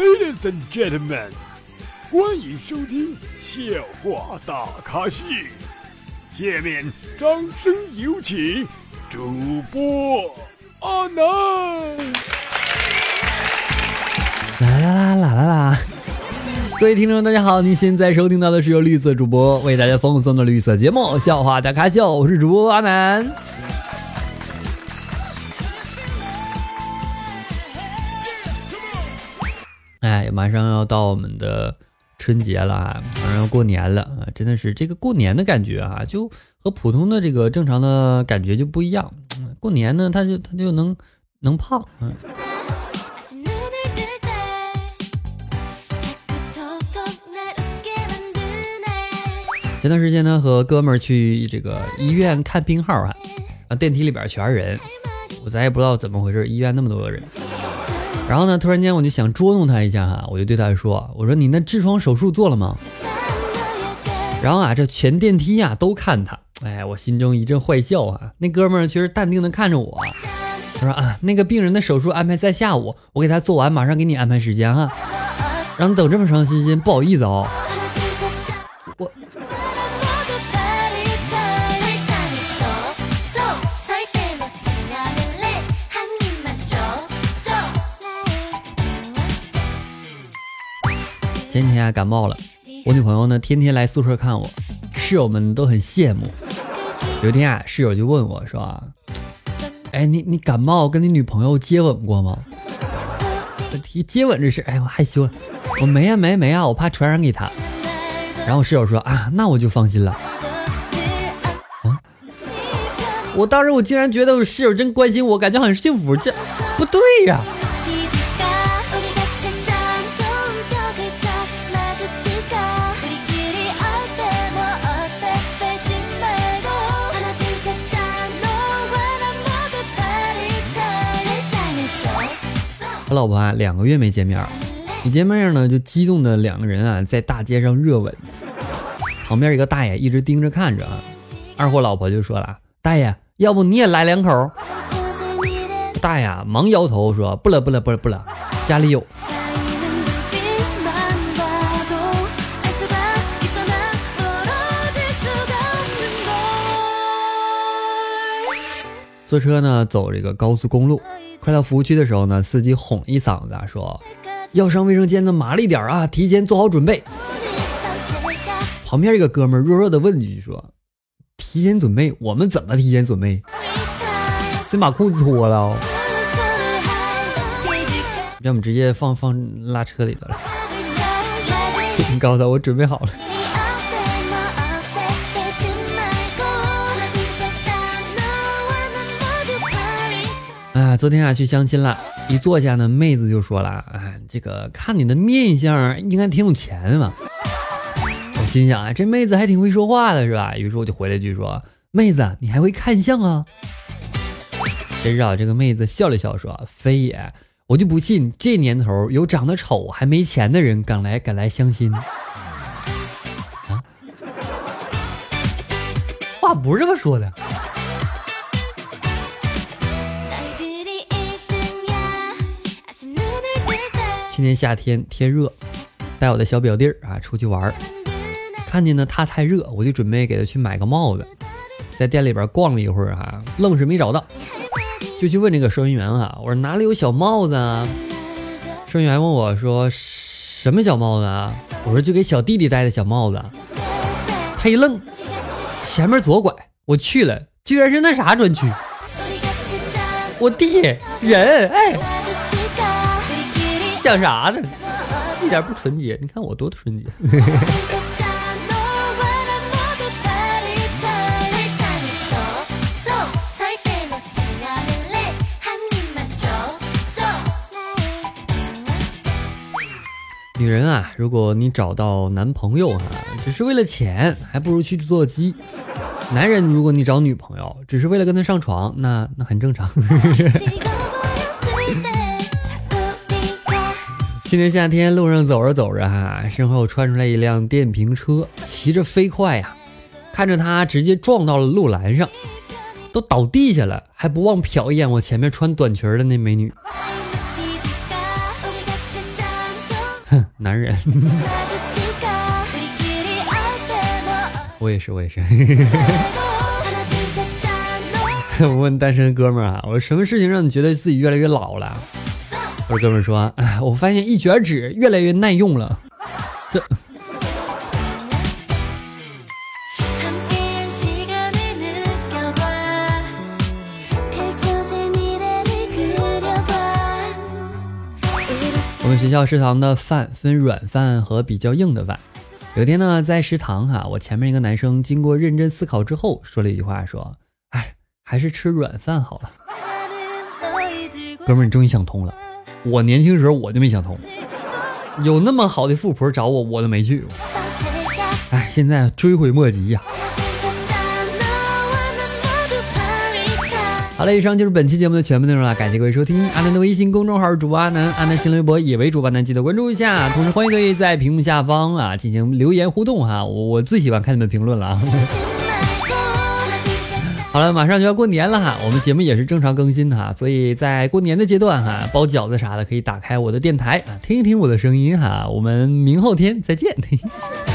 Ladies and gentlemen，欢迎收听笑话大咖秀。下面掌声有请主播阿南。啦啦啦啦啦啦！各位听众，大家好，您现在收听到的是由绿色主播为大家奉送的绿色节目《笑话大咖秀》，我是主播阿南。哎，马上要到我们的春节了啊，马上要过年了啊，真的是这个过年的感觉啊，就和普通的这个正常的感觉就不一样。过年呢，他就他就能能胖，嗯。前段时间呢，和哥们儿去这个医院看病号啊，啊，电梯里边全是人，我咱也不知道怎么回事，医院那么多的人。然后呢，突然间我就想捉弄他一下哈，我就对他说：“我说你那痔疮手术做了吗？”然后啊，这全电梯呀都看他，哎，我心中一阵坏笑啊。那哥们儿却是淡定的看着我，他说：“啊，那个病人的手术安排在下午，我给他做完，马上给你安排时间哈。让你等这么长时间，不好意思啊。”。前几天啊感冒了，我女朋友呢天天来宿舍看我，室友们都很羡慕。有一天啊，室友就问我说：“啊，哎，你你感冒跟你女朋友接吻过吗？”提接吻这事，哎，我害羞了，我没呀没没啊，我怕传染给她。然后室友说：“啊，那我就放心了。”啊，我当时我竟然觉得我室友真关心我，感觉很幸福，这不对呀。和老婆啊两个月没见面，一见面呢就激动的两个人啊在大街上热吻，旁边一个大爷一直盯着看着啊，二货老婆就说了：“大爷，要不你也来两口？”大爷忙摇头说：“不了不了不了不了，家里有。”坐车呢，走这个高速公路，快到服务区的时候呢，司机哄一嗓子啊说：“要上卫生间的麻利点啊，提前做好准备。”旁边一个哥们弱弱的问句说：“提前准备？我们怎么提前准备？先把裤子脱了？要么直接放放拉车里头了？你告诉他我准备好了。”啊，昨天啊去相亲了，一坐下呢，妹子就说了，啊，这个看你的面相，应该挺有钱嘛。我心想啊，这妹子还挺会说话的，是吧？于是我就回了一句说，妹子，你还会看相啊？谁知道这个妹子笑了笑说，非也，我就不信这年头有长得丑还没钱的人敢来敢来相亲。啊，话不是这么说的。今年夏天天热，带我的小表弟儿啊出去玩儿，看见呢他太热，我就准备给他去买个帽子，在店里边逛了一会儿哈，愣是没找到，就去问这个收银员哈，我说哪里有小帽子啊？收银员问我说什么小帽子啊？我说就给小弟弟戴的小帽子。他一愣，前面左拐，我去了，居然是那啥专区，我弟人哎。想啥呢？一点不纯洁。你看我多纯洁。女人啊，如果你找到男朋友哈，只是为了钱，还不如去做鸡。男人，如果你找女朋友，只是为了跟她上床，那那很正常。今年夏天路上走着走着哈，身后窜出来一辆电瓶车，骑着飞快呀，看着他直接撞到了路栏上，都倒地下了，还不忘瞟一眼我前面穿短裙的那美女。哼男人。我也是，我也是。我问单身哥们儿啊，我说什么事情让你觉得自己越来越老了？我哥们说，哎，我发现一卷纸越来越耐用了。这。我们学校食堂的饭分软饭和比较硬的饭。有天呢，在食堂哈，我前面一个男生经过认真思考之后，说了一句话，说：“哎，还是吃软饭好了。”哥们儿，你终于想通了。我年轻时候我就没想通，有那么好的富婆找我，我都没去。哎，现在追悔莫及呀。好了，以上就是本期节目的全部内容了，感谢各位收听。阿南的微信公众号主播阿南，阿南新浪微博也为主播阿南，记得关注一下。同时欢迎各位在屏幕下方啊进行留言互动哈，我我最喜欢看你们评论了啊。好了，马上就要过年了哈，我们节目也是正常更新哈，所以在过年的阶段哈，包饺子啥的可以打开我的电台啊，听一听我的声音哈。我们明后天再见。嘿嘿